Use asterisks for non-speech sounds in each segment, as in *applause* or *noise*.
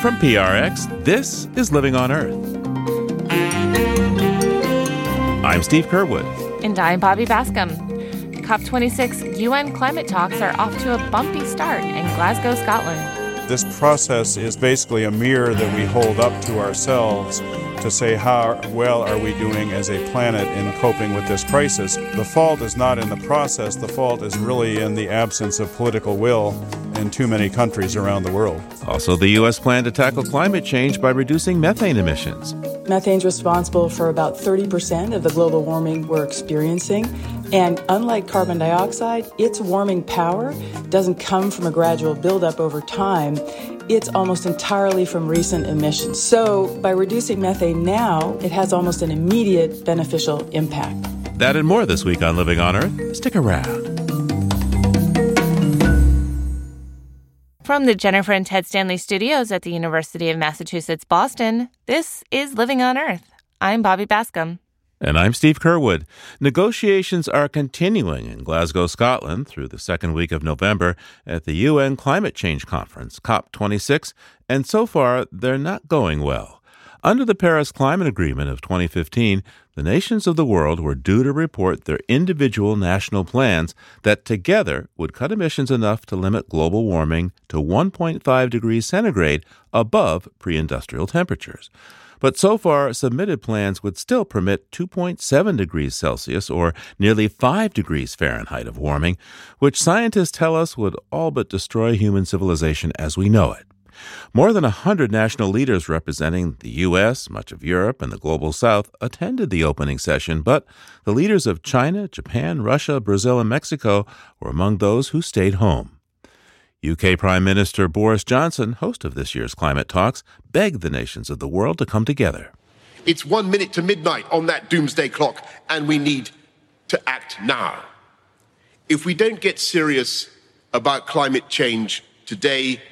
From PRX, this is Living on Earth. I'm Steve Curwood. And I'm Bobby Bascomb. COP26 UN climate talks are off to a bumpy start in Glasgow, Scotland. This process is basically a mirror that we hold up to ourselves to say how well are we doing as a planet in coping with this crisis. The fault is not in the process, the fault is really in the absence of political will in too many countries around the world. Also, the U.S. plan to tackle climate change by reducing methane emissions. Methane's responsible for about 30% of the global warming we're experiencing. And unlike carbon dioxide, its warming power doesn't come from a gradual buildup over time. It's almost entirely from recent emissions. So, by reducing methane now, it has almost an immediate beneficial impact. That and more this week on Living on Earth. Stick around. From the Jennifer and Ted Stanley studios at the University of Massachusetts Boston, this is Living on Earth. I'm Bobby Bascomb. And I'm Steve Curwood. Negotiations are continuing in Glasgow, Scotland through the second week of November at the UN Climate Change Conference, COP26, and so far they're not going well. Under the Paris Climate Agreement of 2015, the nations of the world were due to report their individual national plans that together would cut emissions enough to limit global warming to 1.5 degrees centigrade above pre industrial temperatures. But so far, submitted plans would still permit 2.7 degrees Celsius or nearly 5 degrees Fahrenheit of warming, which scientists tell us would all but destroy human civilization as we know it. More than a hundred national leaders representing the U.S., much of Europe, and the global South attended the opening session, but the leaders of China, Japan, Russia, Brazil, and Mexico were among those who stayed home. UK Prime Minister Boris Johnson, host of this year's climate talks, begged the nations of the world to come together. It's one minute to midnight on that doomsday clock, and we need to act now. If we don't get serious about climate change today,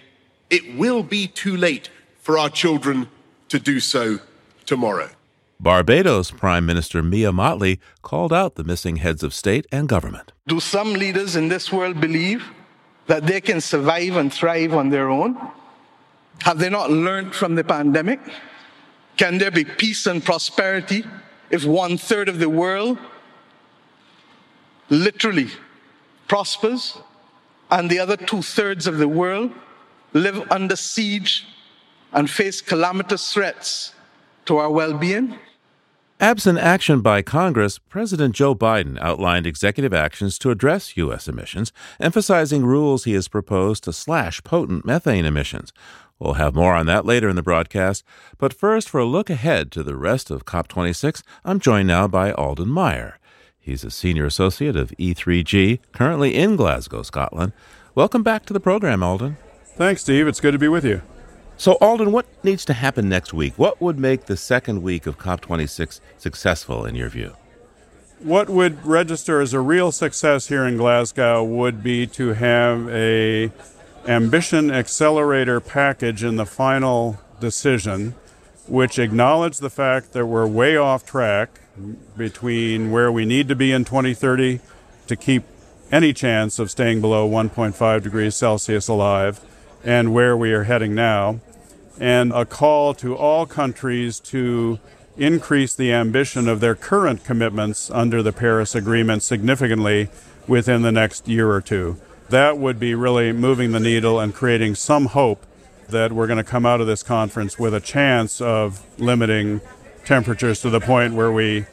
it will be too late for our children to do so tomorrow. Barbados Prime Minister Mia Mottley called out the missing heads of state and government. Do some leaders in this world believe that they can survive and thrive on their own? Have they not learned from the pandemic? Can there be peace and prosperity if one third of the world literally prospers and the other two thirds of the world live under siege and face calamitous threats to our well being? Absent action by Congress, President Joe Biden outlined executive actions to address U.S. emissions, emphasizing rules he has proposed to slash potent methane emissions. We'll have more on that later in the broadcast, but first, for a look ahead to the rest of COP26, I'm joined now by Alden Meyer. He's a senior associate of E3G, currently in Glasgow, Scotland. Welcome back to the program, Alden. Thanks, Steve. It's good to be with you. So, Alden, what needs to happen next week? What would make the second week of COP26 successful in your view? What would register as a real success here in Glasgow would be to have a ambition accelerator package in the final decision which acknowledged the fact that we're way off track between where we need to be in 2030 to keep any chance of staying below 1.5 degrees Celsius alive and where we are heading now, and a call to all countries to increase the ambition of their current commitments under the Paris Agreement significantly within the next year or two. That would be really moving the needle and creating some hope that we're going to come out of this conference with a chance of limiting temperatures to the point where we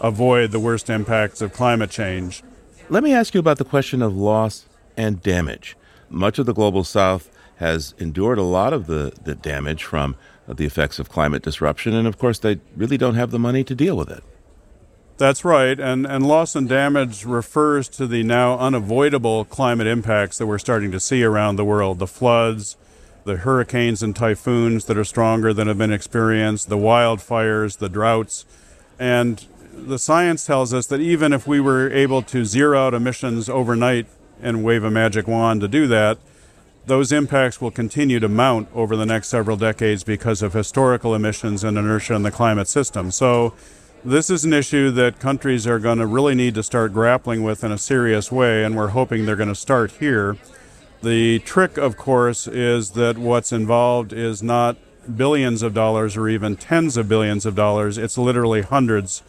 avoid the worst impacts of climate change. Let me ask you about the question of loss and damage. Much of the global south has endured a lot of the, the damage from the effects of climate disruption, and of course, they really don't have the money to deal with it. That's right, and, and loss and damage refers to the now unavoidable climate impacts that we're starting to see around the world the floods, the hurricanes and typhoons that are stronger than have been experienced, the wildfires, the droughts. And the science tells us that even if we were able to zero out emissions overnight and wave a magic wand to do that, those impacts will continue to mount over the next several decades because of historical emissions and inertia in the climate system. So, this is an issue that countries are going to really need to start grappling with in a serious way, and we're hoping they're going to start here. The trick, of course, is that what's involved is not billions of dollars or even tens of billions of dollars. It's literally hundreds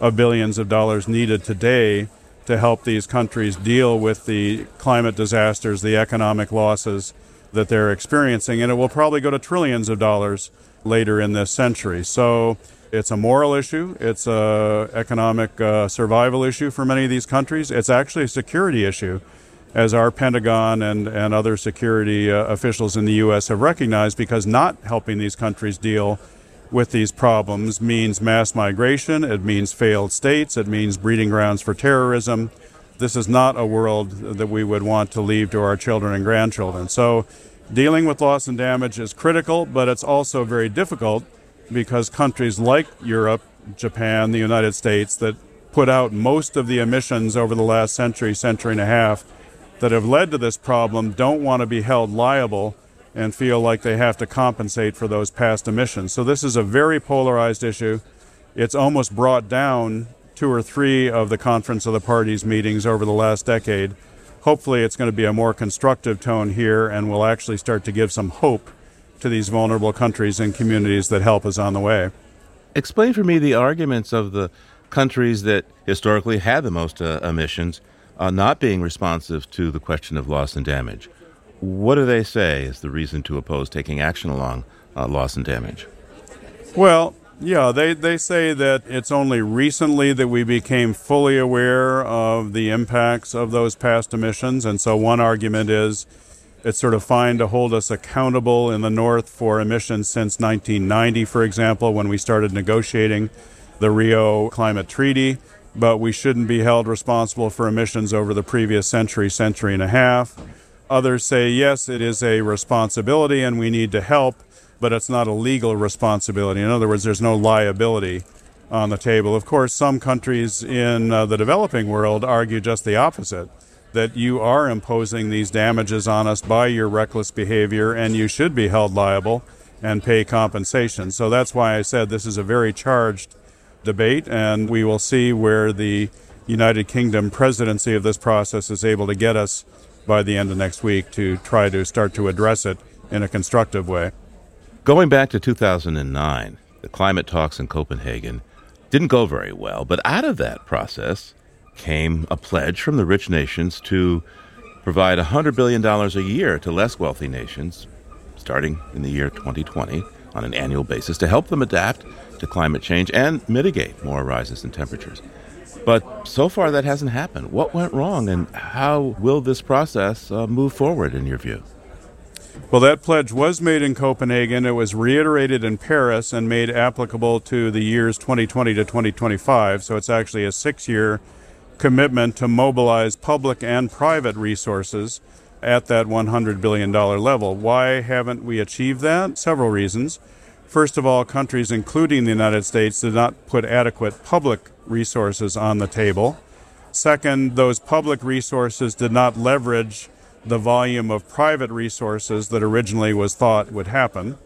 of billions of dollars needed today to help these countries deal with the climate disasters, the economic losses that they're experiencing. And it will probably go to trillions of dollars later in this century. So it's a moral issue, it's a economic uh, survival issue for many of these countries. It's actually a security issue as our Pentagon and, and other security uh, officials in the U.S. have recognized, because not helping these countries deal with these problems means mass migration, it means failed states, it means breeding grounds for terrorism. This is not a world that we would want to leave to our children and grandchildren. So, dealing with loss and damage is critical, but it's also very difficult because countries like Europe, Japan, the United States, that put out most of the emissions over the last century, century and a half, that have led to this problem don't want to be held liable and feel like they have to compensate for those past emissions. So this is a very polarized issue. It's almost brought down two or three of the Conference of the Parties meetings over the last decade. Hopefully, it's going to be a more constructive tone here and will actually start to give some hope to these vulnerable countries and communities that help is on the way. Explain for me the arguments of the countries that historically had the most uh, emissions uh, not being responsive to the question of loss and damage. What do they say is the reason to oppose taking action along uh, loss and damage? Well, yeah, they, they say that it's only recently that we became fully aware of the impacts of those past emissions. And so, one argument is it's sort of fine to hold us accountable in the North for emissions since 1990, for example, when we started negotiating the Rio Climate Treaty but we shouldn't be held responsible for emissions over the previous century, century and a half. Others say, yes, it is a responsibility and we need to help, but it's not a legal responsibility. In other words, there's no liability on the table. Of course, some countries in uh, the developing world argue just the opposite that you are imposing these damages on us by your reckless behavior and you should be held liable and pay compensation. So that's why I said this is a very charged debate, and we will see where the United Kingdom presidency of this process is able to get us by the end of next week to try to start to address it in a constructive way. Going back to 2009, the climate talks in Copenhagen didn't go very well, but out of that process came a pledge from the rich nations to provide $100 billion a year to less wealthy nations starting in the year 2020 on an annual basis to help them adapt to climate change and mitigate more rises in temperatures. But so far, that hasn't happened. What went wrong, and how will this process uh, move forward, in your view? Well, that pledge was made in Copenhagen. It was reiterated in Paris and made applicable to the years 2020 to 2025. So it's actually a six year commitment to mobilize public and private resources at that $100 billion level. Why haven't we achieved that? Several reasons. First of all, countries, including the United States, did not put adequate public resources on the table. Second, those public resources did not leverage the volume of private resources that originally was thought would happen.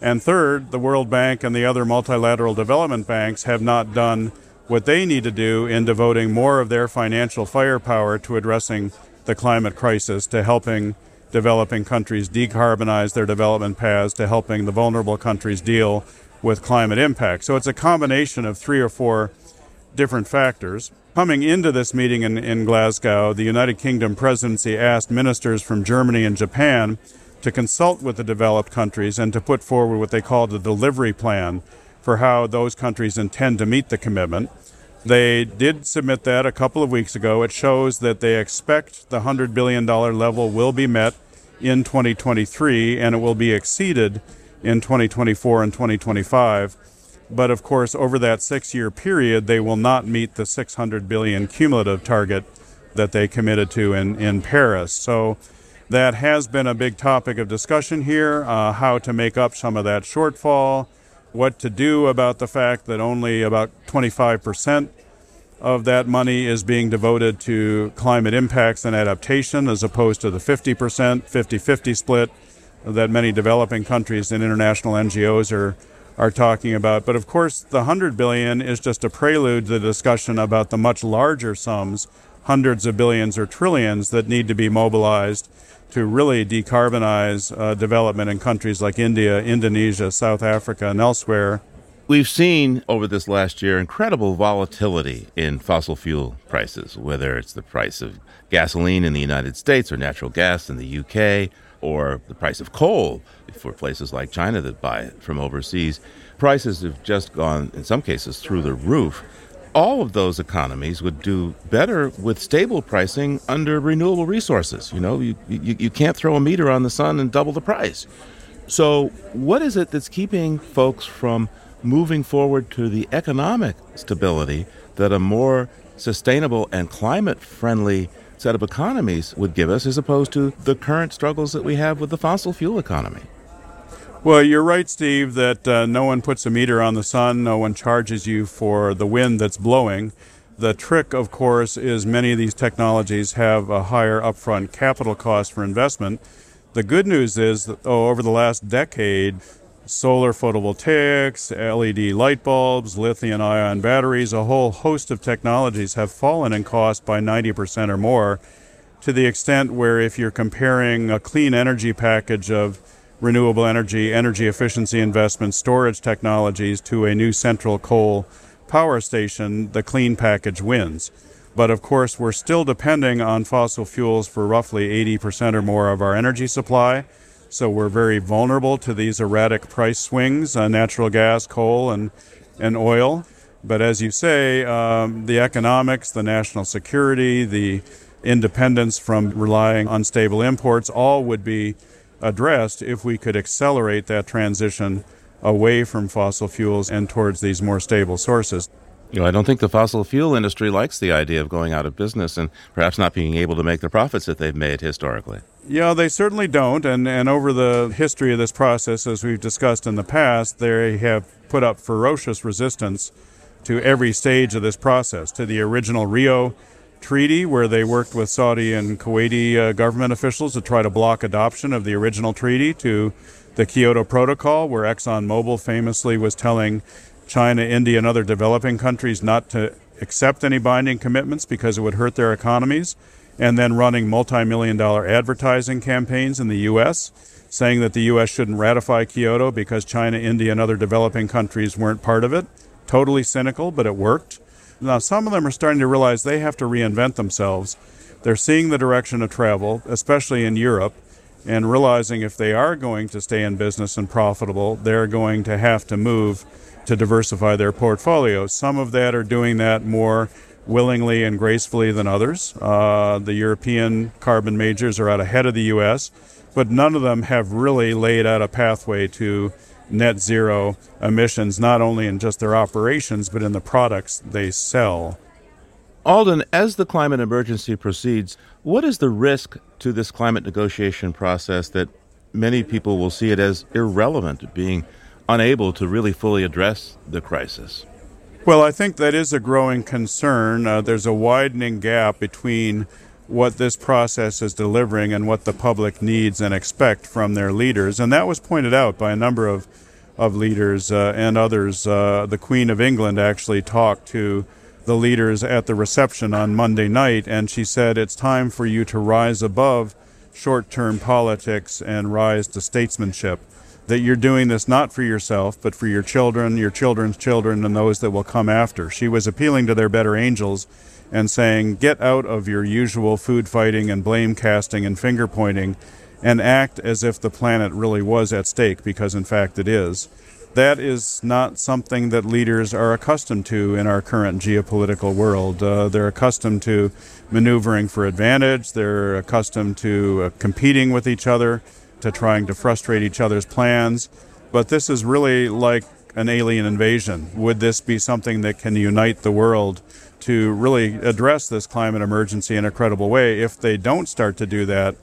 And third, the World Bank and the other multilateral development banks have not done what they need to do in devoting more of their financial firepower to addressing the climate crisis, to helping developing countries decarbonize their development paths to helping the vulnerable countries deal with climate impact. So it's a combination of three or four different factors. Coming into this meeting in, in Glasgow, the United Kingdom presidency asked ministers from Germany and Japan to consult with the developed countries and to put forward what they called a delivery plan for how those countries intend to meet the commitment. They did submit that a couple of weeks ago. It shows that they expect the $100 billion level will be met in 2023 and it will be exceeded in 2024 and 2025. But of course, over that six year period, they will not meet the 600 billion cumulative target that they committed to in, in Paris. So that has been a big topic of discussion here uh, how to make up some of that shortfall what to do about the fact that only about 25% of that money is being devoted to climate impacts and adaptation as opposed to the 50%, 50 50 split that many developing countries and international NGOs are, are talking about. But of course, the 100 billion is just a prelude to the discussion about the much larger sums, hundreds of billions or trillions, that need to be mobilized to really decarbonize uh, development in countries like India, Indonesia, South Africa, and elsewhere. We've seen over this last year incredible volatility in fossil fuel prices, whether it's the price of gasoline in the United States or natural gas in the UK or the price of coal for places like China that buy it from overseas. Prices have just gone, in some cases, through the roof all of those economies would do better with stable pricing under renewable resources. You know, you, you, you can't throw a meter on the sun and double the price. So, what is it that's keeping folks from moving forward to the economic stability that a more sustainable and climate friendly set of economies would give us, as opposed to the current struggles that we have with the fossil fuel economy? Well, you're right, Steve, that uh, no one puts a meter on the sun, no one charges you for the wind that's blowing. The trick, of course, is many of these technologies have a higher upfront capital cost for investment. The good news is that oh, over the last decade, solar photovoltaics, LED light bulbs, lithium ion batteries, a whole host of technologies have fallen in cost by 90% or more to the extent where if you're comparing a clean energy package of renewable energy, energy efficiency investments, storage technologies to a new central coal power station, the clean package wins. But of course, we're still depending on fossil fuels for roughly 80% or more of our energy supply. So we're very vulnerable to these erratic price swings on natural gas, coal, and, and oil. But as you say, um, the economics, the national security, the independence from relying on stable imports all would be addressed if we could accelerate that transition away from fossil fuels and towards these more stable sources. You know, I don't think the fossil fuel industry likes the idea of going out of business and perhaps not being able to make the profits that they've made historically. Yeah, they certainly don't. And, and over the history of this process, as we've discussed in the past, they have put up ferocious resistance to every stage of this process, to the original Rio treaty where they worked with Saudi and Kuwaiti uh, government officials to try to block adoption of the original treaty to the Kyoto Protocol, where ExxonMobil famously was telling China, India, and other developing countries not to accept any binding commitments because it would hurt their economies, and then running multi million dollar advertising campaigns in the U.S. saying that the U.S. shouldn't ratify Kyoto because China, India, and other developing countries weren't part of it. Totally cynical, but it worked. Now, some of them are starting to realize they have to reinvent themselves. They're seeing the direction of travel, especially in Europe, and realizing if they are going to stay in business and profitable, they're going to have to move to diversify their portfolios. Some of that are doing that more willingly and gracefully than others. Uh, the European carbon majors are out ahead of the U.S., but none of them have really laid out a pathway to net zero emissions, not only in just their operations, but in the products they sell. Alden, as the climate emergency proceeds, what is the risk to this climate negotiation process that many people will see it as irrelevant, being unable to really fully address the crisis? Well, I think that is a growing concern. Uh, there's a widening gap between what this process is delivering and what the public needs and expect from their leaders. And that was pointed out by a number of, of leaders uh, and others. Uh, the Queen of England actually talked to the leaders at the reception on Monday night, and she said, It's time for you to rise above short term politics and rise to statesmanship. That you're doing this not for yourself, but for your children, your children's children, and those that will come after. She was appealing to their better angels and saying, get out of your usual food fighting and blame casting and finger pointing and act as if the planet really was at stake, because in fact it is. That is not something that leaders are accustomed to in our current geopolitical world. Uh, they're accustomed to maneuvering for advantage, they're accustomed to uh, competing with each other, to trying to frustrate each other's plans. But this is really like an alien invasion. Would this be something that can unite the world to really address this climate emergency in a credible way. If they don't start to do that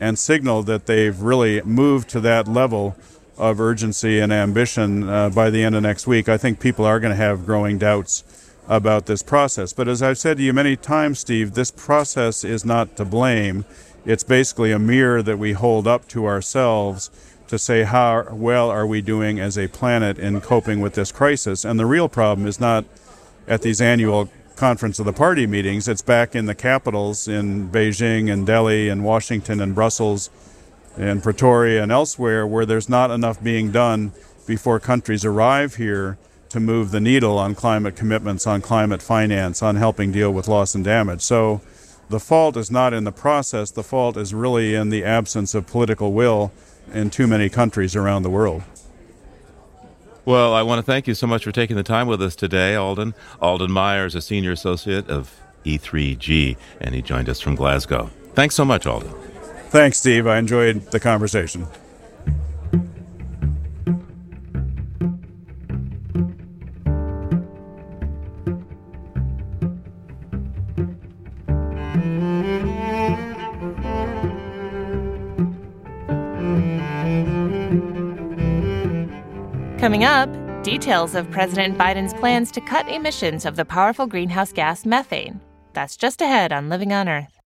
and signal that they've really moved to that level of urgency and ambition uh, by the end of next week, I think people are going to have growing doubts about this process. But as I've said to you many times, Steve, this process is not to blame. It's basically a mirror that we hold up to ourselves to say how well are we doing as a planet in coping with this crisis. And the real problem is not at these annual conference of the party meetings. It's back in the capitals in Beijing and Delhi and Washington and Brussels and Pretoria and elsewhere where there's not enough being done before countries arrive here to move the needle on climate commitments, on climate finance, on helping deal with loss and damage. So the fault is not in the process, the fault is really in the absence of political will in too many countries around the world. Well, I want to thank you so much for taking the time with us today, Alden. Alden Meyer is a senior associate of E3G, and he joined us from Glasgow. Thanks so much, Alden. Thanks, Steve. I enjoyed the conversation. Coming up, details of President Biden's plans to cut emissions of the powerful greenhouse gas methane. That's just ahead on Living on Earth.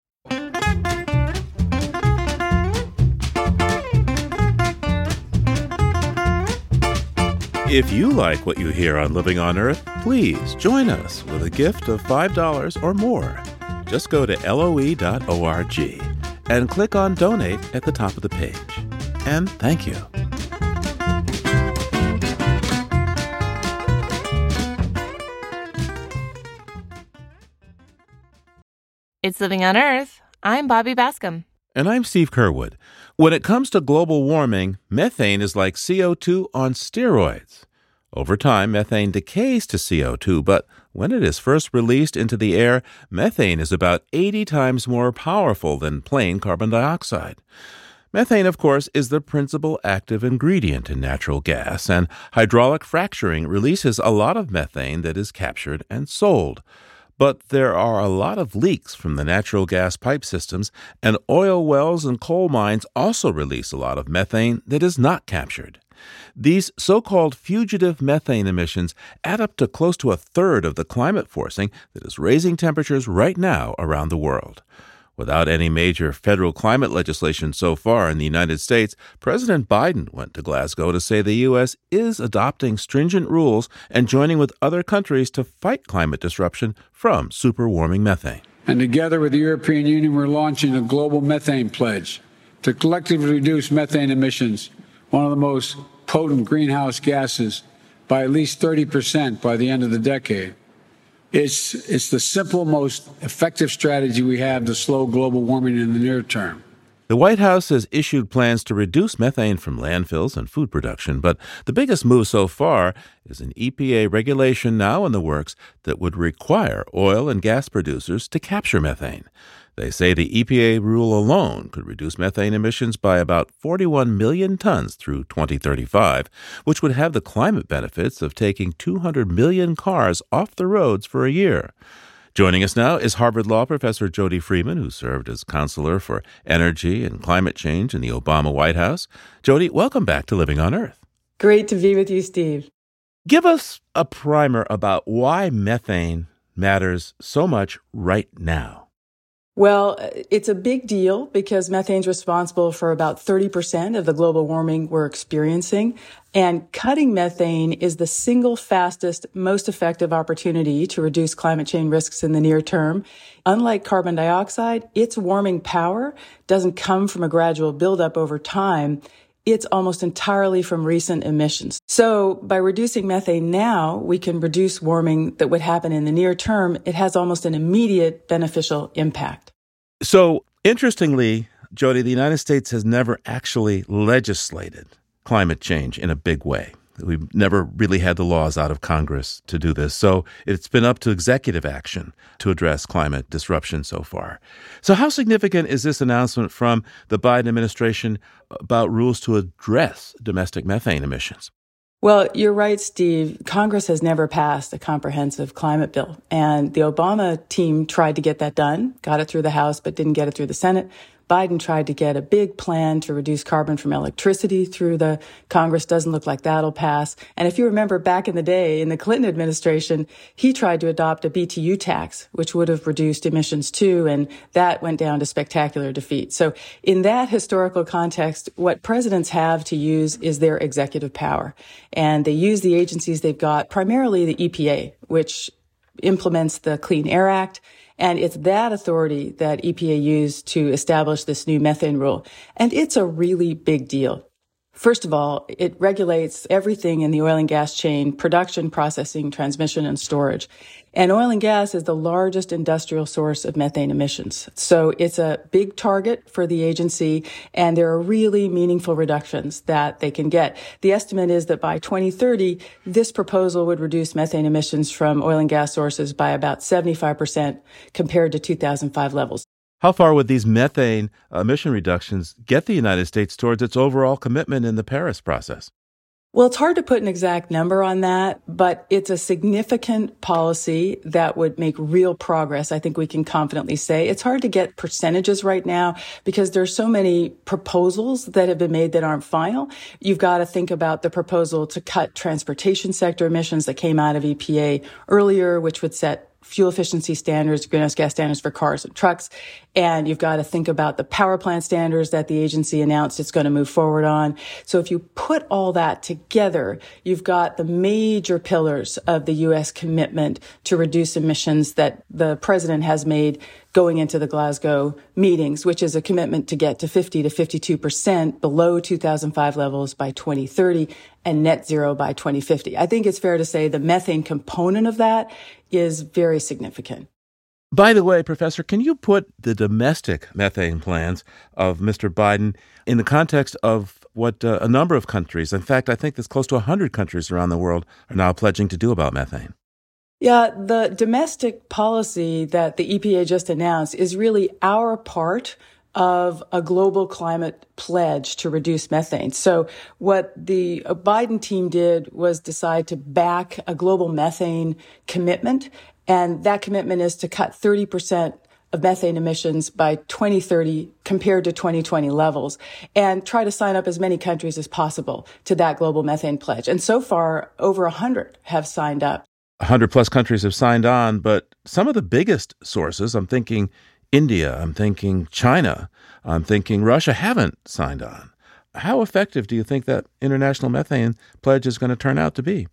If you like what you hear on Living on Earth, please join us with a gift of $5 or more. Just go to loe.org and click on Donate at the top of the page. And thank you. It's Living on Earth. I'm Bobby Bascomb. And I'm Steve Curwood. When it comes to global warming, methane is like CO2 on steroids. Over time, methane decays to CO2, but when it is first released into the air, methane is about 80 times more powerful than plain carbon dioxide. Methane, of course, is the principal active ingredient in natural gas, and hydraulic fracturing releases a lot of methane that is captured and sold. But there are a lot of leaks from the natural gas pipe systems, and oil wells and coal mines also release a lot of methane that is not captured. These so called fugitive methane emissions add up to close to a third of the climate forcing that is raising temperatures right now around the world. Without any major federal climate legislation so far in the United States, President Biden went to Glasgow to say the U.S. is adopting stringent rules and joining with other countries to fight climate disruption from superwarming methane. And together with the European Union, we're launching a global methane pledge to collectively reduce methane emissions, one of the most potent greenhouse gases, by at least 30% by the end of the decade. It's, it's the simple, most effective strategy we have to slow global warming in the near term. The White House has issued plans to reduce methane from landfills and food production, but the biggest move so far is an EPA regulation now in the works that would require oil and gas producers to capture methane. They say the EPA rule alone could reduce methane emissions by about 41 million tons through 2035, which would have the climate benefits of taking 200 million cars off the roads for a year. Joining us now is Harvard Law professor Jody Freeman, who served as counselor for energy and climate change in the Obama White House. Jody, welcome back to Living on Earth. Great to be with you, Steve. Give us a primer about why methane matters so much right now. Well, it's a big deal because methane's responsible for about 30% of the global warming we're experiencing. And cutting methane is the single fastest, most effective opportunity to reduce climate change risks in the near term. Unlike carbon dioxide, its warming power doesn't come from a gradual buildup over time it's almost entirely from recent emissions. So by reducing methane now, we can reduce warming that would happen in the near term. It has almost an immediate beneficial impact. So interestingly, Jody, the United States has never actually legislated climate change in a big way. We've never really had the laws out of Congress to do this. So it's been up to executive action to address climate disruption so far. So, how significant is this announcement from the Biden administration about rules to address domestic methane emissions? Well, you're right, Steve. Congress has never passed a comprehensive climate bill. And the Obama team tried to get that done, got it through the House, but didn't get it through the Senate. Biden tried to get a big plan to reduce carbon from electricity through the Congress. Doesn't look like that'll pass. And if you remember back in the day in the Clinton administration, he tried to adopt a BTU tax, which would have reduced emissions too. And that went down to spectacular defeat. So in that historical context, what presidents have to use is their executive power. And they use the agencies they've got, primarily the EPA, which implements the Clean Air Act. And it's that authority that EPA used to establish this new methane rule. And it's a really big deal. First of all, it regulates everything in the oil and gas chain, production, processing, transmission, and storage. And oil and gas is the largest industrial source of methane emissions. So it's a big target for the agency, and there are really meaningful reductions that they can get. The estimate is that by 2030, this proposal would reduce methane emissions from oil and gas sources by about 75% compared to 2005 levels. How far would these methane emission reductions get the United States towards its overall commitment in the Paris process? Well, it's hard to put an exact number on that, but it's a significant policy that would make real progress. I think we can confidently say it's hard to get percentages right now because there are so many proposals that have been made that aren't final. You've got to think about the proposal to cut transportation sector emissions that came out of EPA earlier, which would set fuel efficiency standards, greenhouse gas standards for cars and trucks. And you've got to think about the power plant standards that the agency announced it's going to move forward on. So if you put all that together, you've got the major pillars of the U.S. commitment to reduce emissions that the president has made going into the Glasgow meetings, which is a commitment to get to 50 to 52% below 2005 levels by 2030 and net zero by 2050. I think it's fair to say the methane component of that is very significant. By the way, Professor, can you put the domestic methane plans of Mr. Biden in the context of what uh, a number of countries, in fact, I think there's close to 100 countries around the world, are now pledging to do about methane? Yeah, the domestic policy that the EPA just announced is really our part of a global climate pledge to reduce methane. So what the Biden team did was decide to back a global methane commitment. And that commitment is to cut 30% of methane emissions by 2030 compared to 2020 levels and try to sign up as many countries as possible to that global methane pledge. And so far, over 100 have signed up. 100 plus countries have signed on, but some of the biggest sources, I'm thinking India, I'm thinking China, I'm thinking Russia, haven't signed on. How effective do you think that international methane pledge is going to turn out to be?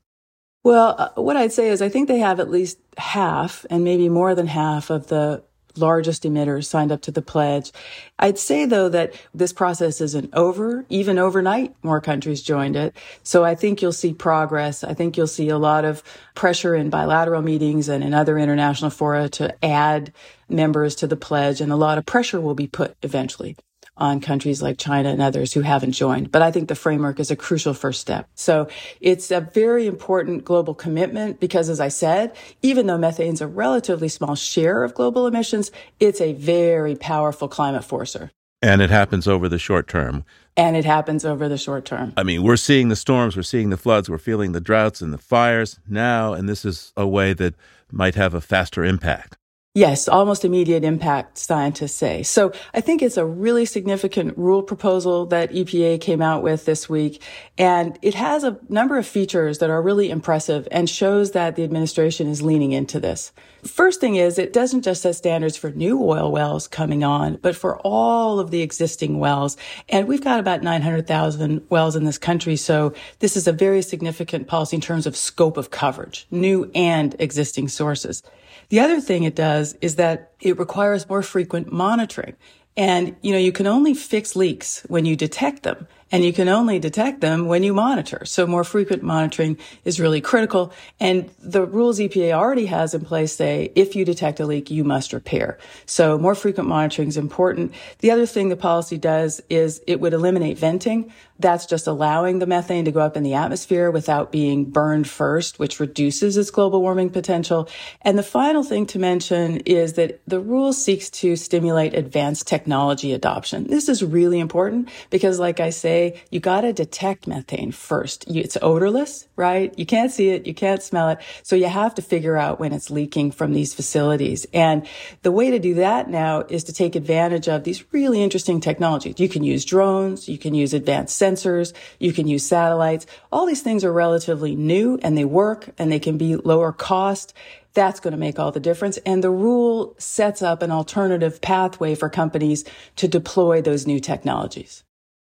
Well, uh, what I'd say is I think they have at least half and maybe more than half of the largest emitters signed up to the pledge. I'd say though that this process isn't over. Even overnight, more countries joined it. So I think you'll see progress. I think you'll see a lot of pressure in bilateral meetings and in other international fora to add members to the pledge and a lot of pressure will be put eventually on countries like China and others who haven't joined. But I think the framework is a crucial first step. So it's a very important global commitment because as I said, even though methane is a relatively small share of global emissions, it's a very powerful climate forcer. And it happens over the short term. And it happens over the short term. I mean, we're seeing the storms, we're seeing the floods, we're feeling the droughts and the fires now, and this is a way that might have a faster impact. Yes, almost immediate impact, scientists say. So I think it's a really significant rule proposal that EPA came out with this week. And it has a number of features that are really impressive and shows that the administration is leaning into this. First thing is it doesn't just set standards for new oil wells coming on, but for all of the existing wells. And we've got about 900,000 wells in this country. So this is a very significant policy in terms of scope of coverage, new and existing sources. The other thing it does is that it requires more frequent monitoring. And, you know, you can only fix leaks when you detect them and you can only detect them when you monitor. So more frequent monitoring is really critical. And the rules EPA already has in place say if you detect a leak, you must repair. So more frequent monitoring is important. The other thing the policy does is it would eliminate venting. That's just allowing the methane to go up in the atmosphere without being burned first, which reduces its global warming potential. And the final thing to mention is that the rule seeks to stimulate advanced technology adoption. This is really important because like I say, say you got to detect methane first. It's odorless, right? You can't see it. You can't smell it. So you have to figure out when it's leaking from these facilities. And the way to do that now is to take advantage of these really interesting technologies. You can use drones. You can use advanced sensors. You can use satellites. All these things are relatively new and they work and they can be lower cost that's going to make all the difference. And the rule sets up an alternative pathway for companies to deploy those new technologies.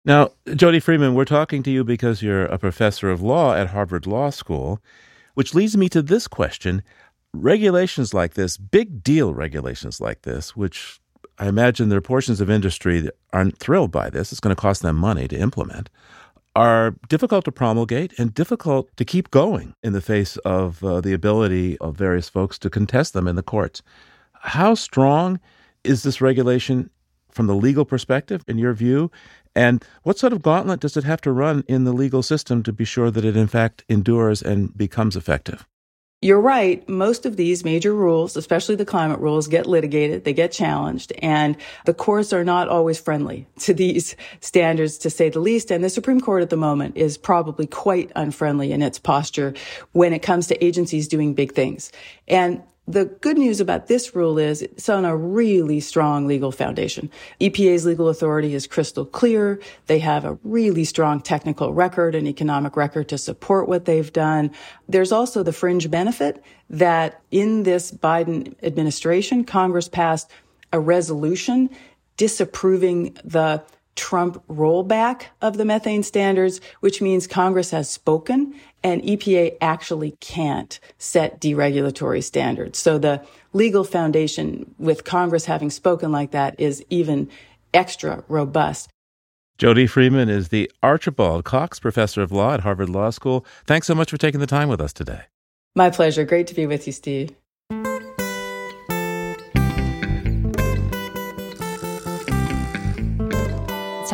Now, Jody Freeman, we're talking to you because you're a professor of law at Harvard Law School, which leads me to this question. regulations like this, big deal regulations like this, which I imagine there are portions of industry that aren't thrilled by this, it's going to cost them money to implement, are difficult to promulgate and difficult to keep going in the face of uh, the ability of various folks to contest them in the courts. How strong is this regulation from the legal perspective, in your view? And what sort of gauntlet does it have to run in the legal system to be sure that it, in fact, endures and becomes effective? You're right. Most of these major rules, especially the climate rules, get litigated. They get challenged and the courts are not always friendly *laughs* to these standards, to say the least. And the Supreme Court at the moment is probably quite unfriendly in its posture when it comes to agencies doing big things. And the good news about this rule is it's on a really strong legal foundation. EPA's legal authority is crystal clear. They have a really strong technical record and economic record to support what they've done. There's also the fringe benefit that in this Biden administration, Congress passed a resolution disapproving the Trump rollback of the methane standards, which means Congress has spoken and EPA actually can't set deregulatory standards. So the legal foundation with Congress having spoken like that is even extra robust. Jody Freeman is the Archibald Cox Professor of Law at Harvard Law School. Thanks so much for taking the time with us today. My pleasure. Great to be with you, Steve.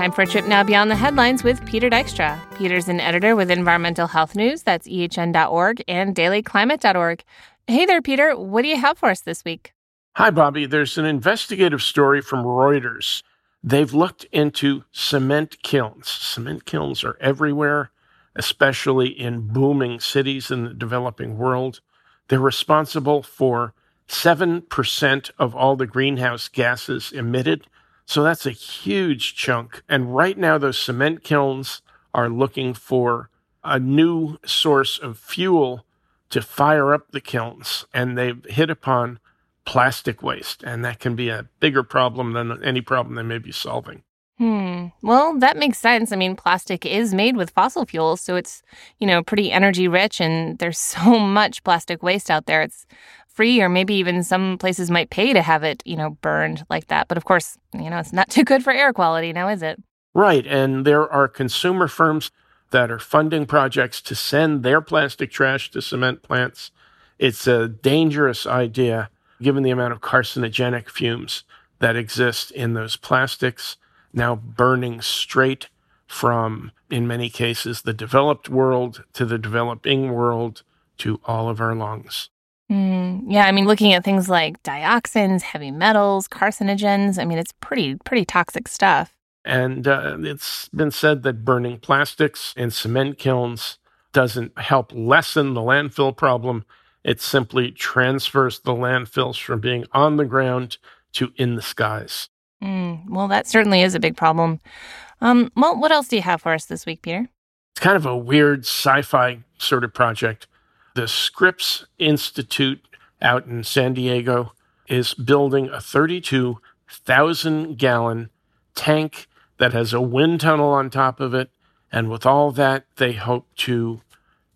Time for a trip now beyond the headlines with Peter Dykstra. Peter's an editor with Environmental Health News, that's ehn.org, and dailyclimate.org. Hey there, Peter. What do you have for us this week? Hi, Bobby. There's an investigative story from Reuters. They've looked into cement kilns. Cement kilns are everywhere, especially in booming cities in the developing world. They're responsible for 7% of all the greenhouse gases emitted so that's a huge chunk. And right now, those cement kilns are looking for a new source of fuel to fire up the kilns. And they've hit upon plastic waste. And that can be a bigger problem than any problem they may be solving. Hmm. Well, that makes sense. I mean, plastic is made with fossil fuels, so it's, you know, pretty energy rich and there's *laughs* so much plastic waste out there. It's free or maybe even some places might pay to have it, you know, burned like that. But of course, you know, it's not *laughs* too good for air quality now, is it? Right. And there are consumer firms that are funding projects to send their plastic trash to cement plants. It's a dangerous idea given the amount of carcinogenic fumes that exist in those plastics now burning straight from, in many cases, the developed world to the developing world to all of our lungs. Mm, yeah, I mean, looking at things like dioxins, heavy metals, carcinogens, I mean, it's pretty, pretty toxic stuff. And uh, it's been said that burning plastics in cement kilns doesn't help lessen the landfill problem. It simply transfers the landfills from being on the ground to in the skies. Mm, well, that certainly is a big problem. Um, well, what else do you have for us this week, Peter? It's kind of a weird sci fi sort of project. The Scripps Institute out in San Diego is building a 32,000 gallon tank that has a wind tunnel on top of it. And with all that, they hope to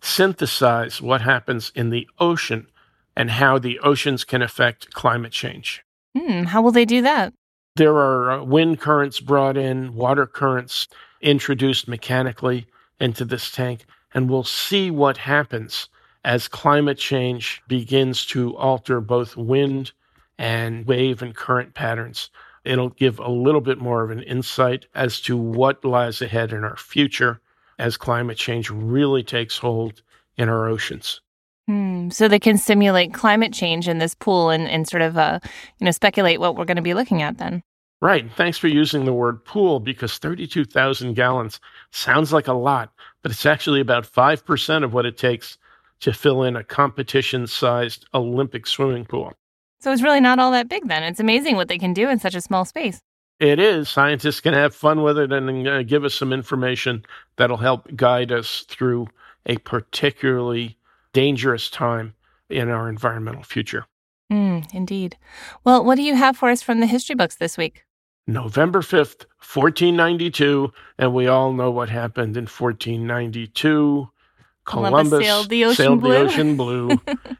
synthesize what happens in the ocean and how the oceans can affect climate change. Hmm, how will they do that? There are uh, wind currents brought in, water currents introduced mechanically into this tank, and we'll see what happens as climate change begins to alter both wind and wave and current patterns. It'll give a little bit more of an insight as to what lies ahead in our future as climate change really takes hold in our oceans. Hmm. So they can simulate climate change in this pool and, and sort of uh, you know speculate what we're going to be looking at then. Right. Thanks for using the word pool because 32,000 gallons sounds like a lot, but it's actually about 5% of what it takes to fill in a competition sized Olympic swimming pool. So it's really not all that big then. It's amazing what they can do in such a small space. It is. Scientists can have fun with it and uh, give us some information that'll help guide us through a particularly dangerous time in our environmental future. Mm, indeed. Well, what do you have for us from the history books this week? November 5th, 1492, and we all know what happened in 1492 Columbus, Columbus sailed the ocean sailed blue. the ocean *laughs* blue.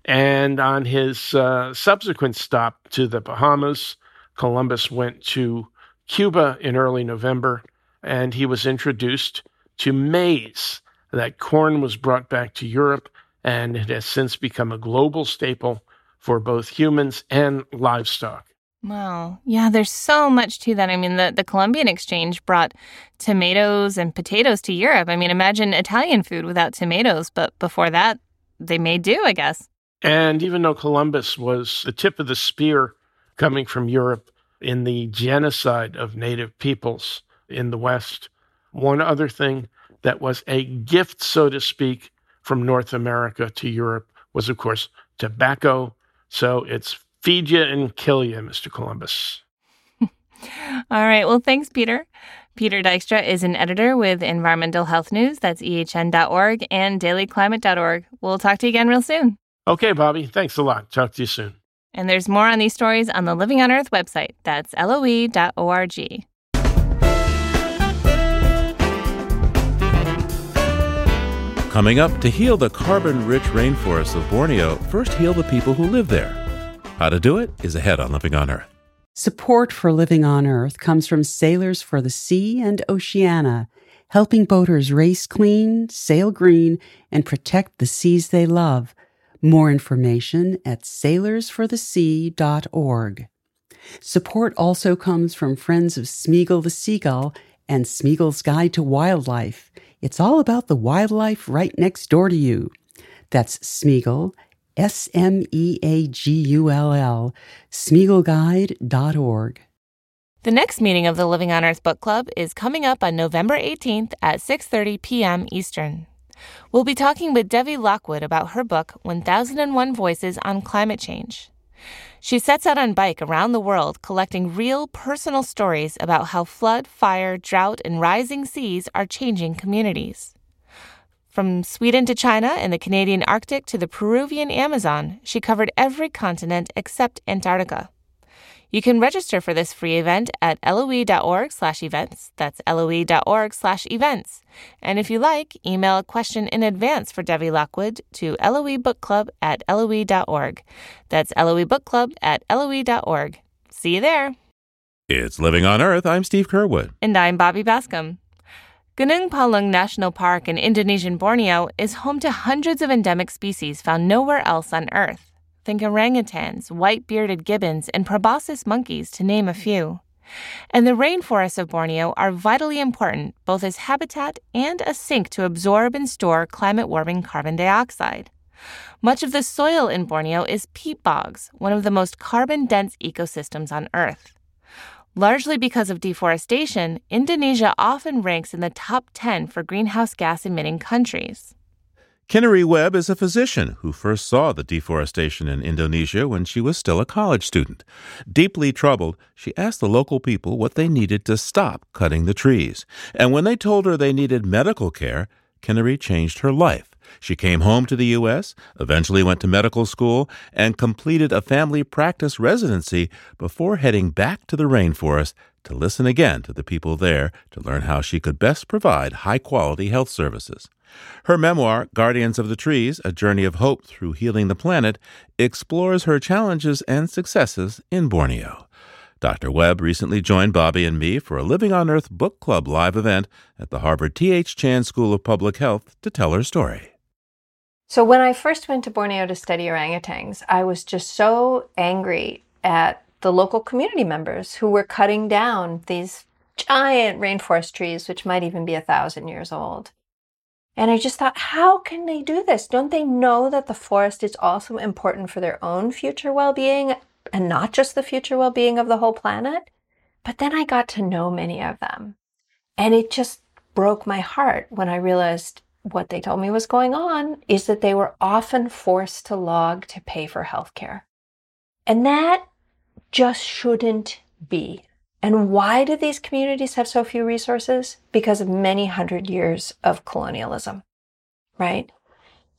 and on his uh, subsequent stop to the Bahamas, Columbus went to Cuba in early November, and he was introduced to maize. That corn was brought back to Europe, and it has since become a global staple for both humans and livestock. Wow. Yeah, there's so much to that. I mean, the, the Columbian exchange brought tomatoes and potatoes to Europe. I mean, imagine Italian food without tomatoes, but before that, they made do, I guess. And even though Columbus was the tip of the spear coming from Europe in the genocide of native peoples in the West, one other thing that was a gift, so to speak, from North America to Europe was, of course, tobacco. So it's feed you and kill you, Mr. Columbus. *laughs* All right. Well, thanks, Peter. Peter Dykstra is an editor with Environmental Health News. That's ehn.org and dailyclimate.org. We'll talk to you again real soon. Okay, Bobby. Thanks a lot. Talk to you soon. And there's more on these stories on the Living on Earth website. That's loe.org. Coming up, to heal the carbon rich rainforests of Borneo, first heal the people who live there. How to do it is ahead on Living on Earth. Support for Living on Earth comes from Sailors for the Sea and Oceana, helping boaters race clean, sail green, and protect the seas they love. More information at sailorsforthesea.org. Support also comes from Friends of Smeagull the Seagull and Smeagull's Guide to Wildlife. It's all about the wildlife right next door to you. That's Smeagull, S M E A G U L L, SmeagullGuide.org. The next meeting of the Living on Earth Book Club is coming up on November 18th at 6:30 p.m. Eastern. We'll be talking with Devi Lockwood about her book 1001 Voices on Climate Change. She sets out on bike around the world collecting real personal stories about how flood, fire, drought, and rising seas are changing communities. From Sweden to China and the Canadian Arctic to the Peruvian Amazon, she covered every continent except Antarctica. You can register for this free event at loe.org slash events. That's loe.org slash events. And if you like, email a question in advance for Devi Lockwood to loebookclub at loe.org. That's loebookclub at loe.org. See you there. It's Living on Earth. I'm Steve Curwood. And I'm Bobby Bascomb. Gunung Palung National Park in Indonesian Borneo is home to hundreds of endemic species found nowhere else on Earth. Think orangutans, white bearded gibbons, and proboscis monkeys, to name a few. And the rainforests of Borneo are vitally important both as habitat and a sink to absorb and store climate warming carbon dioxide. Much of the soil in Borneo is peat bogs, one of the most carbon dense ecosystems on Earth. Largely because of deforestation, Indonesia often ranks in the top 10 for greenhouse gas emitting countries. Kinnari Webb is a physician who first saw the deforestation in Indonesia when she was still a college student. Deeply troubled, she asked the local people what they needed to stop cutting the trees. And when they told her they needed medical care, Kinnery changed her life. She came home to the U.S., eventually went to medical school, and completed a family practice residency before heading back to the rainforest to listen again to the people there to learn how she could best provide high quality health services. Her memoir, Guardians of the Trees A Journey of Hope Through Healing the Planet, explores her challenges and successes in Borneo. Dr. Webb recently joined Bobby and me for a Living on Earth Book Club live event at the Harvard T.H. Chan School of Public Health to tell her story. So, when I first went to Borneo to study orangutans, I was just so angry at the local community members who were cutting down these giant rainforest trees, which might even be a thousand years old. And I just thought, how can they do this? Don't they know that the forest is also important for their own future well being and not just the future well being of the whole planet? But then I got to know many of them. And it just broke my heart when I realized what they told me was going on is that they were often forced to log to pay for healthcare. And that just shouldn't be. And why do these communities have so few resources? Because of many hundred years of colonialism, right?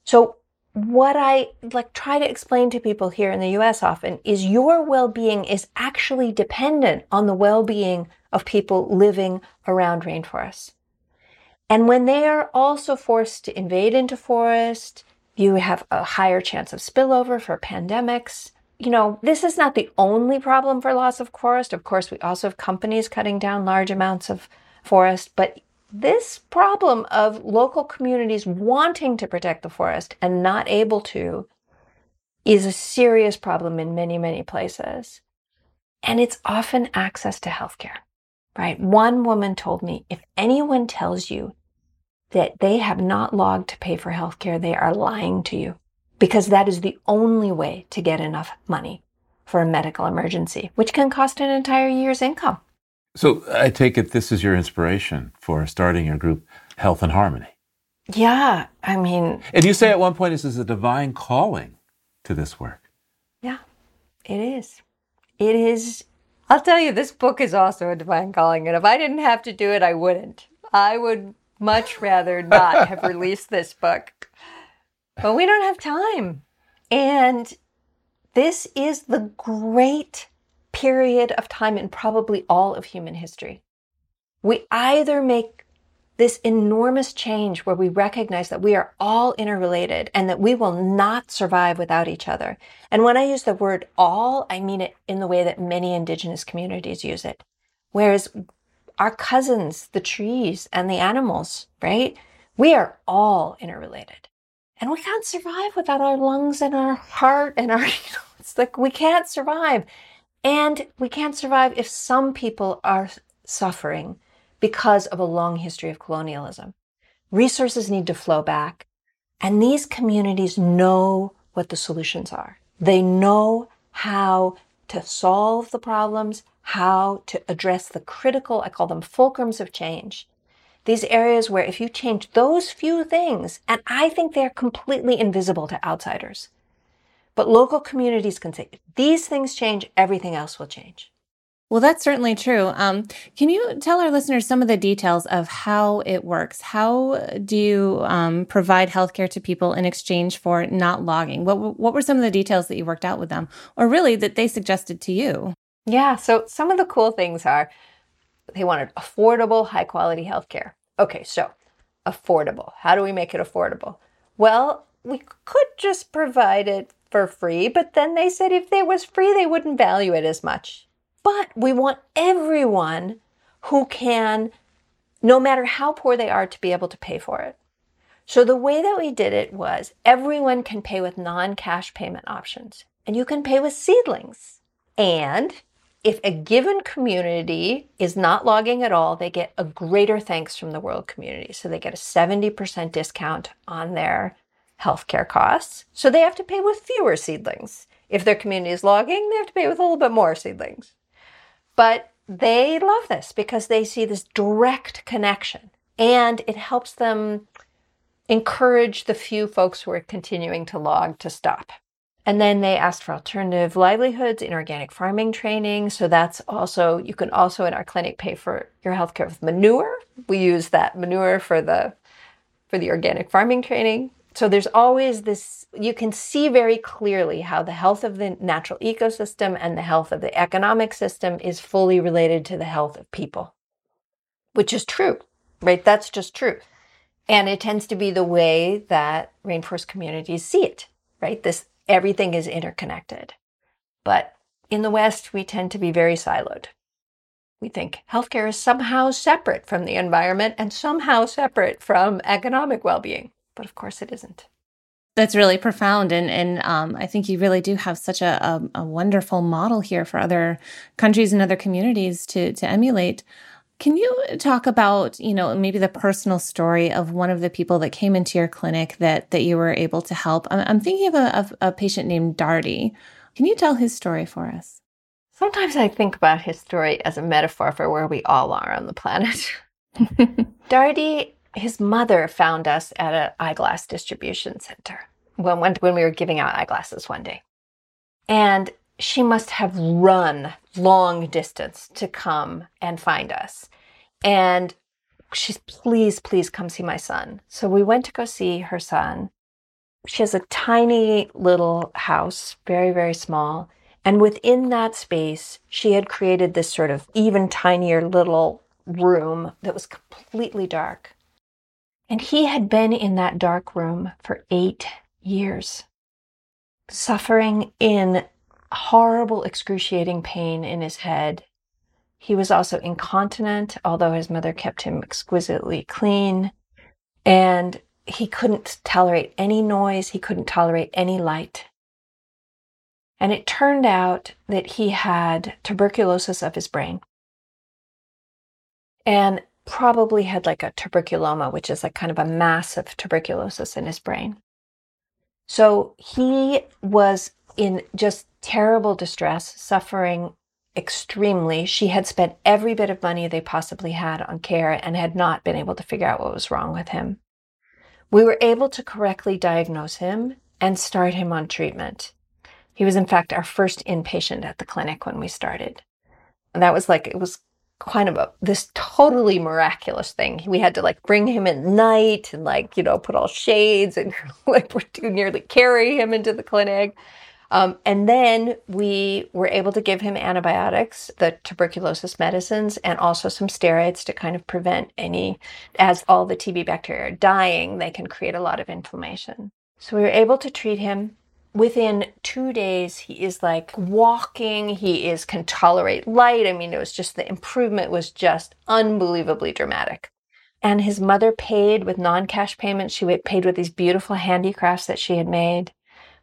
So what I like try to explain to people here in the US often is your well-being is actually dependent on the well-being of people living around rainforests. And when they are also forced to invade into forest, you have a higher chance of spillover for pandemics. You know, this is not the only problem for loss of forest. Of course, we also have companies cutting down large amounts of forest, but this problem of local communities wanting to protect the forest and not able to is a serious problem in many, many places. And it's often access to healthcare, right? One woman told me if anyone tells you that they have not logged to pay for healthcare, they are lying to you because that is the only way to get enough money for a medical emergency, which can cost an entire year's income. So I take it this is your inspiration for starting your group, Health and Harmony. Yeah, I mean. And you say at one point this is a divine calling to this work. Yeah, it is. It is. I'll tell you, this book is also a divine calling, and if I didn't have to do it, I wouldn't. I would much rather not have released this book. But we don't have time. And this is the great period of time in probably all of human history. We either make this enormous change where we recognize that we are all interrelated and that we will not survive without each other. And when I use the word all, I mean it in the way that many indigenous communities use it. Whereas our cousins, the trees and the animals, right? We are all interrelated. And we can't survive without our lungs and our heart and our, *laughs* you know, it's like we can't survive. And we can't survive if some people are suffering because of a long history of colonialism. Resources need to flow back. And these communities know what the solutions are. They know how to solve the problems, how to address the critical, I call them fulcrums of change. These areas where if you change those few things, and I think they're completely invisible to outsiders, but local communities can say, these things change, everything else will change. Well, that's certainly true. Um, can you tell our listeners some of the details of how it works? How do you um, provide healthcare to people in exchange for not logging? What What were some of the details that you worked out with them, or really that they suggested to you? Yeah. So some of the cool things are they wanted affordable, high quality healthcare. Okay, so affordable. How do we make it affordable? Well, we could just provide it for free, but then they said if it was free, they wouldn't value it as much. But we want everyone who can, no matter how poor they are, to be able to pay for it. So the way that we did it was everyone can pay with non cash payment options, and you can pay with seedlings. And if a given community is not logging at all, they get a greater thanks from the world community. So they get a 70% discount on their healthcare costs. So they have to pay with fewer seedlings. If their community is logging, they have to pay with a little bit more seedlings. But they love this because they see this direct connection and it helps them encourage the few folks who are continuing to log to stop. And then they asked for alternative livelihoods in organic farming training. So that's also, you can also in our clinic pay for your healthcare with manure. We use that manure for the, for the organic farming training. So there's always this, you can see very clearly how the health of the natural ecosystem and the health of the economic system is fully related to the health of people, which is true, right? That's just true. And it tends to be the way that rainforest communities see it, right? This everything is interconnected. But in the West, we tend to be very siloed. We think healthcare is somehow separate from the environment and somehow separate from economic well being. But of course, it isn't. That's really profound, and and um, I think you really do have such a, a, a wonderful model here for other countries and other communities to to emulate. Can you talk about, you know, maybe the personal story of one of the people that came into your clinic that that you were able to help? I'm, I'm thinking of a, of a patient named Darty. Can you tell his story for us? Sometimes I think about his story as a metaphor for where we all are on the planet. *laughs* Darty, his mother found us at an eyeglass distribution center when, when, when we were giving out eyeglasses one day. And she must have run long distance to come and find us. And she's, please, please come see my son. So we went to go see her son. She has a tiny little house, very, very small. And within that space, she had created this sort of even tinier little room that was completely dark. And he had been in that dark room for eight years, suffering in horrible, excruciating pain in his head. He was also incontinent, although his mother kept him exquisitely clean. And he couldn't tolerate any noise, he couldn't tolerate any light. And it turned out that he had tuberculosis of his brain and probably had like a tuberculoma, which is like kind of a massive tuberculosis in his brain. So he was in just terrible distress, suffering extremely. She had spent every bit of money they possibly had on care and had not been able to figure out what was wrong with him. We were able to correctly diagnose him and start him on treatment. He was, in fact, our first inpatient at the clinic when we started. And that was like, it was kind of a, this totally miraculous thing. We had to like bring him at night and like, you know, put all shades and *laughs* like we nearly carry him into the clinic. Um, and then we were able to give him antibiotics, the tuberculosis medicines, and also some steroids to kind of prevent any, as all the TB bacteria are dying, they can create a lot of inflammation. So we were able to treat him. Within two days he is like walking. He is can tolerate light. I mean it was just the improvement was just unbelievably dramatic. And his mother paid with non-cash payments. She paid with these beautiful handicrafts that she had made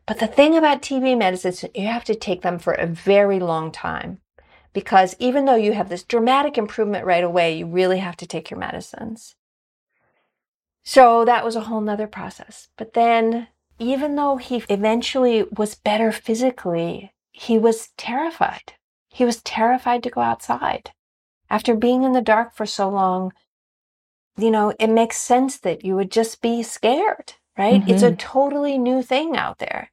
but the thing about tb medicines you have to take them for a very long time because even though you have this dramatic improvement right away you really have to take your medicines so that was a whole nother process but then even though he eventually was better physically, he was terrified. He was terrified to go outside. After being in the dark for so long, you know, it makes sense that you would just be scared, right? Mm-hmm. It's a mm-hmm. totally new thing out there.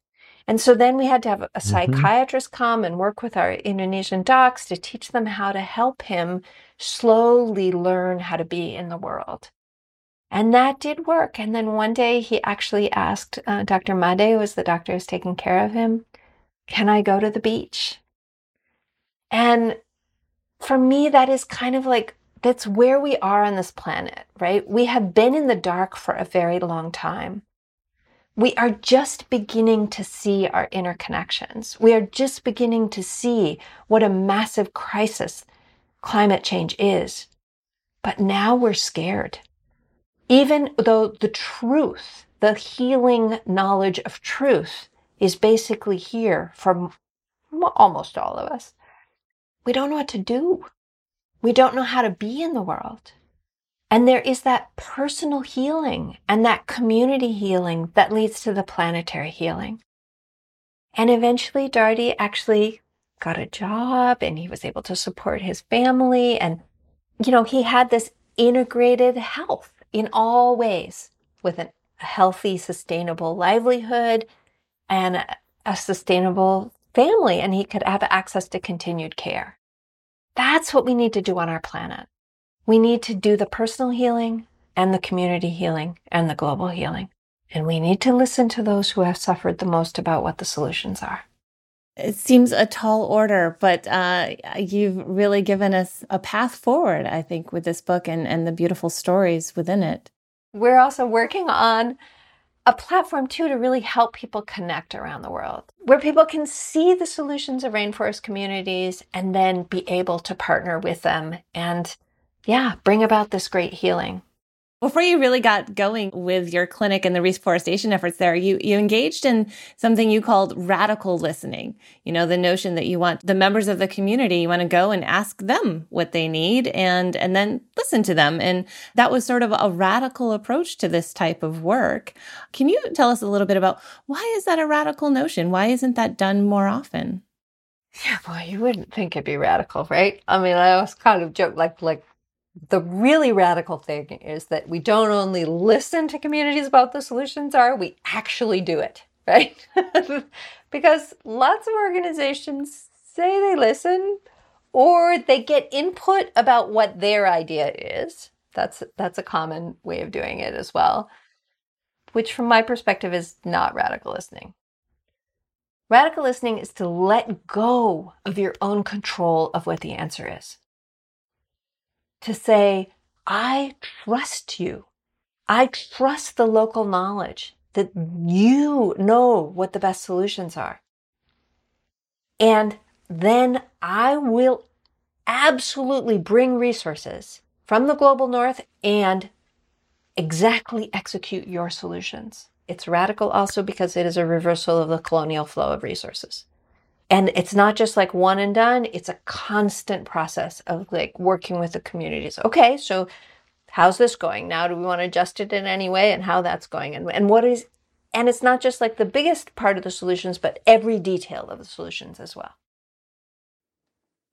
And so then we had to have a mm-hmm. psychiatrist mm-hmm. come and work with our Indonesian docs to teach them how to help him slowly learn how to be in the world. And that did work. And then one day he actually asked uh, Dr. Made, who was the doctor who's taking care of him, Can I go to the beach? And for me, that is kind of like that's where we are on this planet, right? We have been in the dark for a very long time. We are just beginning to see our interconnections. We are just beginning to see what a massive crisis climate change is. But now we're scared even though the truth, the healing knowledge of truth, is basically here for almost all of us, we don't know what to do. We don't know how to be in the world. And there is that personal healing and that community healing that leads to the planetary healing. And eventually, Darty actually got a job and he was able to support his family. And, you know, he had this integrated health in all ways with a healthy, sustainable livelihood and a sustainable family, and he could have access to continued care. That's what we need to do on our planet. We need to do the personal healing and the community healing and the global healing. And we need to listen to those who have suffered the most about what the solutions are. It seems a tall order, but uh, you've really given us a path forward, I think, with this book and, and the beautiful stories within it. We're also working on a platform, too, to really help people connect around the world, where people can see the solutions of rainforest communities and then be able to partner with them and, yeah, bring about this great healing. Before you really got going with your clinic and the reforestation efforts there, you, you engaged in something you called radical listening. You know, the notion that you want the members of the community, you want to go and ask them what they need and, and then listen to them. And that was sort of a radical approach to this type of work. Can you tell us a little bit about why is that a radical notion? Why isn't that done more often? Yeah, boy, you wouldn't think it'd be radical, right? I mean, I always kind of joke like, like, the really radical thing is that we don't only listen to communities about the solutions are, we actually do it, *laughs* right? because lots of organizations say they listen or they get input about what their idea is. That's that's a common way of doing it as well, which from my perspective is not radical listening. Radical listening is to let go of your own control of what the answer is to say, I trust you. I trust the local knowledge that you know what the best solutions are. And then I will absolutely bring resources from the global north and exactly execute your solutions. It's radical also because it is a reversal of the colonial flow of resources. And it's not just like one and done, it's a constant process of like working with the communities. Okay, so how's this going? Now do we want to adjust it in any way and how that's going and, and what is and it's not just like the biggest part of the solutions, but every detail of the solutions as well.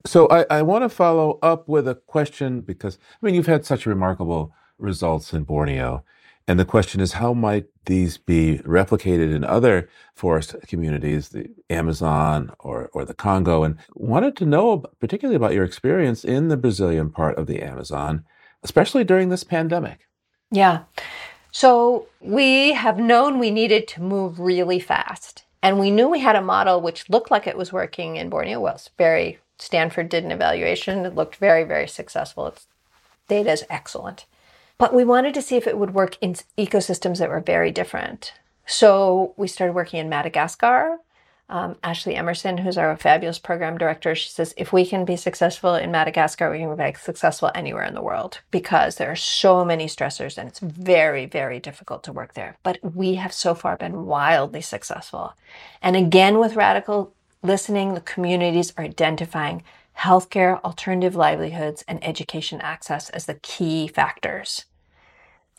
So I, I want to follow up with a question because I mean you've had such remarkable results in Borneo. And the question is, how might these be replicated in other forest communities, the Amazon or, or the Congo? And wanted to know particularly about your experience in the Brazilian part of the Amazon, especially during this pandemic. Yeah. So we have known we needed to move really fast. And we knew we had a model which looked like it was working in Borneo. Well, very, Stanford did an evaluation. It looked very, very successful. Its data is excellent. But we wanted to see if it would work in ecosystems that were very different. So we started working in Madagascar. Um, Ashley Emerson, who's our fabulous program director, she says if we can be successful in Madagascar, we can be successful anywhere in the world because there are so many stressors and it's very, very difficult to work there. But we have so far been wildly successful. And again, with radical listening, the communities are identifying healthcare, alternative livelihoods, and education access as the key factors.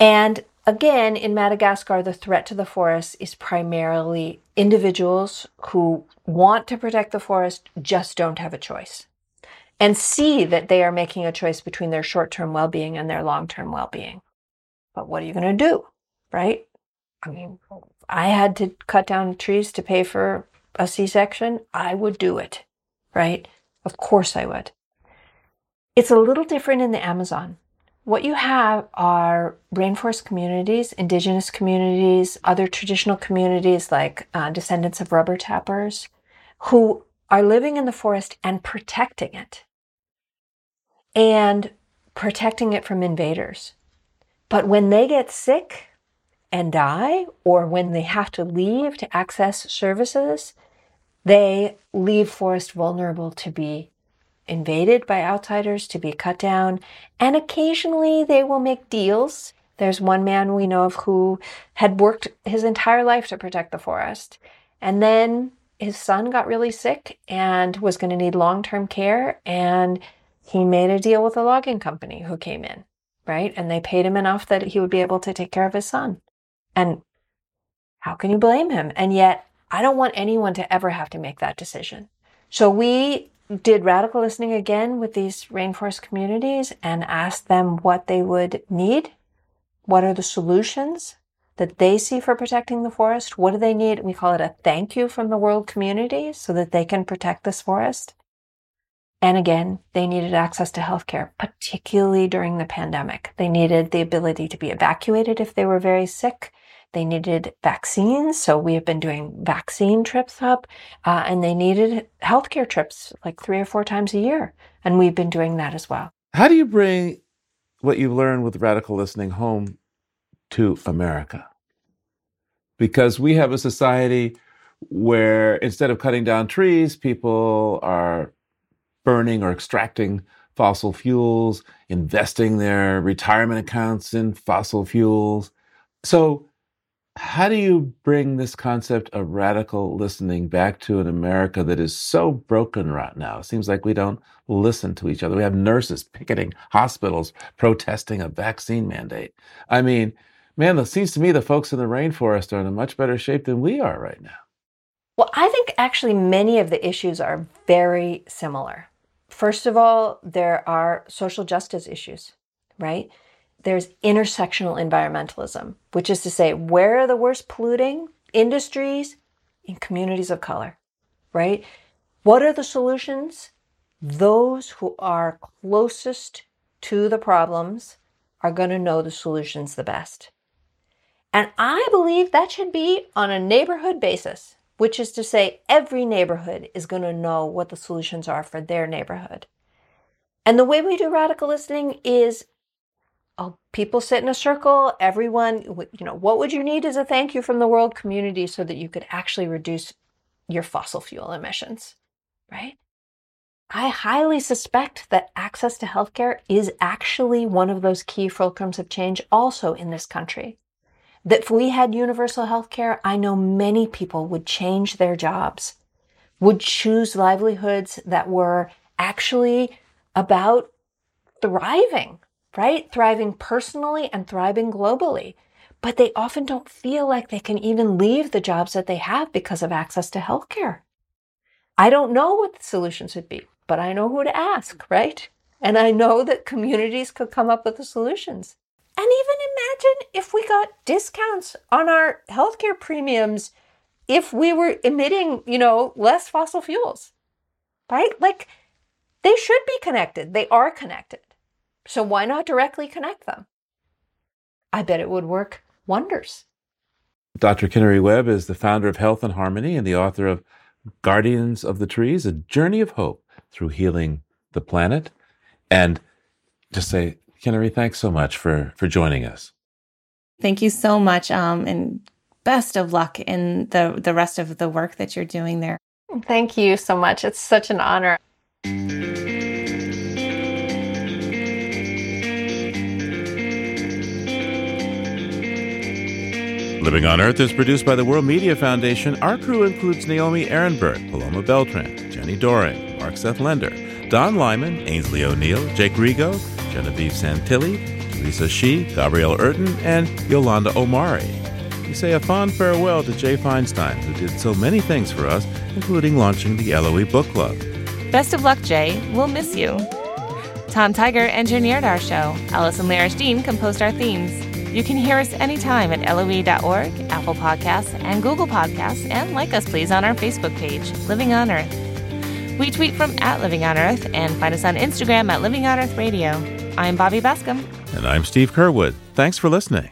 And again, in Madagascar, the threat to the forest is primarily individuals who want to protect the forest, just don't have a choice, and see that they are making a choice between their short term well being and their long term well being. But what are you going to do? Right? I mean, I had to cut down trees to pay for a C section. I would do it. Right? Of course I would. It's a little different in the Amazon. What you have are rainforest communities, indigenous communities, other traditional communities like uh, descendants of rubber tappers who are living in the forest and protecting it and protecting it from invaders. But when they get sick and die, or when they have to leave to access services, they leave forest vulnerable to be invaded by outsiders to be cut down, and occasionally they will make deals. There's one man we know of who had worked his entire life to protect the forest, and then his son got really sick and was going to need long term care, and he made a deal with a logging company who came in, right? And they paid him enough that he would be able to take care of his son. And how can you blame him? And yet, I don't want anyone to ever have to make that decision. So we did radical listening again with these rainforest communities and asked them what they would need. What are the solutions that they see for protecting the forest? What do they need? We call it a thank you from the world community so that they can protect this forest. And again, they needed access to healthcare, particularly during the pandemic. They needed the ability to be evacuated if they were very sick. They needed vaccines, so we have been doing vaccine trips up, uh, and they needed healthcare trips like three or four times a year, and we've been doing that as well. How do you bring what you've learned with radical listening home to America? Because we have a society where instead of cutting down trees, people are burning or extracting fossil fuels, investing their retirement accounts in fossil fuels. So, how do you bring this concept of radical listening back to an America that is so broken right now? It seems like we don't listen to each other. We have nurses picketing hospitals, protesting a vaccine mandate. I mean, man, it seems to me the folks in the rainforest are in a much better shape than we are right now. Well, I think actually many of the issues are very similar. First of all, there are social justice issues, right? There's intersectional environmentalism, which is to say, where are the worst polluting industries? In communities of color, right? What are the solutions? Those who are closest to the problems are going to know the solutions the best. And I believe that should be on a neighborhood basis, which is to say, every neighborhood is going to know what the solutions are for their neighborhood. And the way we do radical listening is people sit in a circle. Everyone, you know, what would you need as a thank you from the world community so that you could actually reduce your fossil fuel emissions, right? I highly suspect that access to healthcare is actually one of those key fulcrums of change also in this country. That if we had universal healthcare, I know many people would change their jobs, would choose livelihoods that were actually about thriving, right? Thriving personally and thriving globally. But they often don't feel like they can even leave the jobs that they have because of access to healthcare. I don't know what the solutions would be but I know who to ask, right? And I know that communities could come up with the solutions. And even imagine if we got discounts on our healthcare premiums if we were emitting, you know, less fossil fuels, right? Like they should be connected. They are connected. So why not directly connect them? I bet it would work wonders. Dr. Kinnari Webb is the founder of Health and Harmony and the author of Guardians of the Trees, A Journey of Hope through healing the planet. And just say, Kinnari, thanks so much for for joining us. Thank you so much, um, and best of luck in the the rest of the work that you're doing there. Thank you so much. It's such an honor. Living on Earth is produced by the World Media Foundation. Our crew includes Naomi Arenberg, Paloma Beltran, Jenny Doering, Mark Seth Lender, Don Lyman, Ainsley O'Neill, Jake Rigo, Genevieve Santilli, Lisa Shi, Gabrielle Urton, and Yolanda Omari. We say a fond farewell to Jay Feinstein, who did so many things for us, including launching the LOE Book Club. Best of luck, Jay. We'll miss you. Tom Tiger engineered our show. Allison Lirish Dean composed our themes. You can hear us anytime at loe.org, Apple Podcasts, and Google Podcasts, and like us, please, on our Facebook page, Living on Earth. We tweet from at Living on Earth and find us on Instagram at Living on Earth Radio. I'm Bobby Bascomb. And I'm Steve Curwood. Thanks for listening.